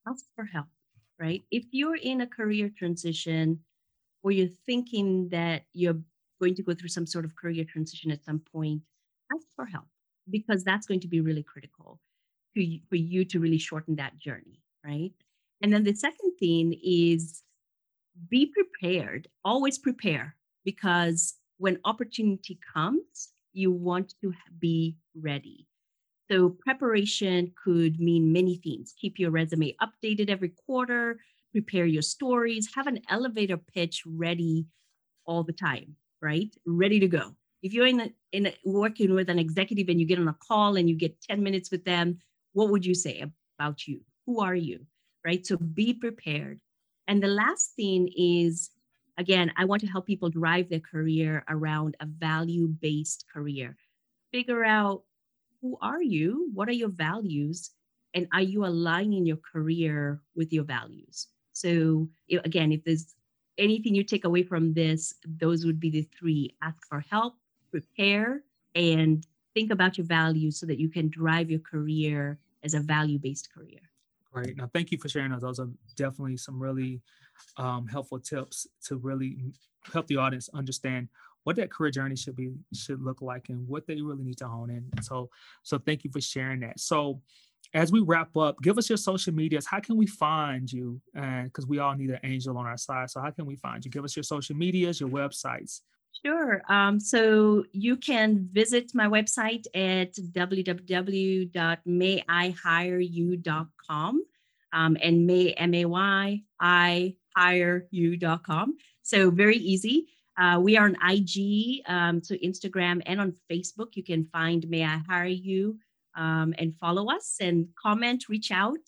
S2: ask for help, right? If you're in a career transition or you're thinking that you're going to go through some sort of career transition at some point, ask for help because that's going to be really critical to, for you to really shorten that journey, right? And then the second thing is be prepared, always prepare because when opportunity comes, you want to be ready. So, preparation could mean many things. Keep your resume updated every quarter, prepare your stories, have an elevator pitch ready all the time, right? Ready to go. If you're in a, in a, working with an executive and you get on a call and you get 10 minutes with them, what would you say about you? Who are you? Right? So be prepared. And the last thing is again, I want to help people drive their career around a value based career. Figure out who are you? What are your values? And are you aligning your career with your values? So, again, if there's anything you take away from this, those would be the three ask for help, prepare, and think about your values so that you can drive your career as a value based career.
S1: Great. Now, thank you for sharing those. Those are definitely some really um, helpful tips to really help the audience understand what that career journey should be should look like and what they really need to hone in. So, so thank you for sharing that. So, as we wrap up, give us your social medias. How can we find you? Because we all need an angel on our side. So, how can we find you? Give us your social medias, your websites.
S2: Sure. Um, so you can visit my website at www.mayihireyou.com um, and may, M-A-Y, I hire you.com. So very easy. Uh, we are on IG, um, so Instagram and on Facebook. You can find May I Hire You um, and follow us and comment, reach out.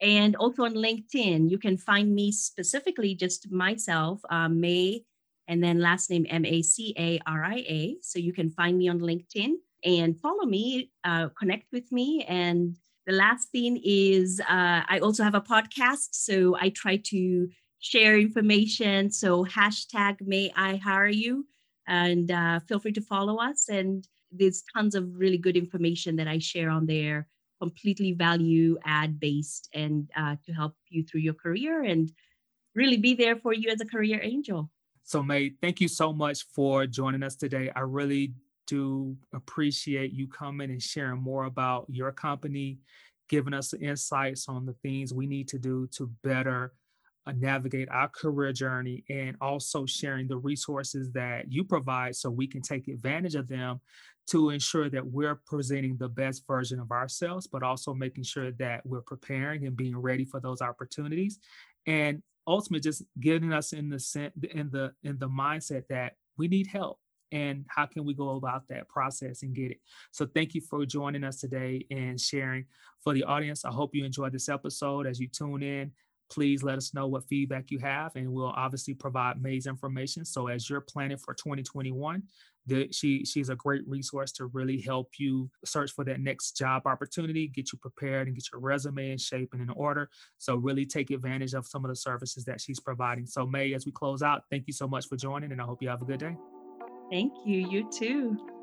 S2: And also on LinkedIn, you can find me specifically just myself, uh, May, and then last name M A C A R I A. So you can find me on LinkedIn and follow me, uh, connect with me. And the last thing is uh, I also have a podcast. So I try to share information. So hashtag may I hire you and uh, feel free to follow us. And there's tons of really good information that I share on there, completely value add based and uh, to help you through your career and really be there for you as a career angel.
S1: So, May, thank you so much for joining us today. I really do appreciate you coming and sharing more about your company, giving us insights on the things we need to do to better Uh, navigate our career journey and also sharing the resources that you provide so we can take advantage of them to ensure that we're presenting the best version of ourselves but also making sure that we're preparing and being ready for those opportunities. And ultimately just getting us in the in the in the mindset that we need help and how can we go about that process and get it. So thank you for joining us today and sharing. For the audience i hope you enjoyed this episode as you tune in please let us know what feedback you have and we'll obviously provide May's information. So as you're planning for 2021, the, she she's a great resource to really help you search for that next job opportunity, get you prepared and get your resume in shape and in order. So really take advantage of some of the services that she's providing. So May, as we close out, thank you so much for joining and I hope you have a good day.
S2: Thank you. You too.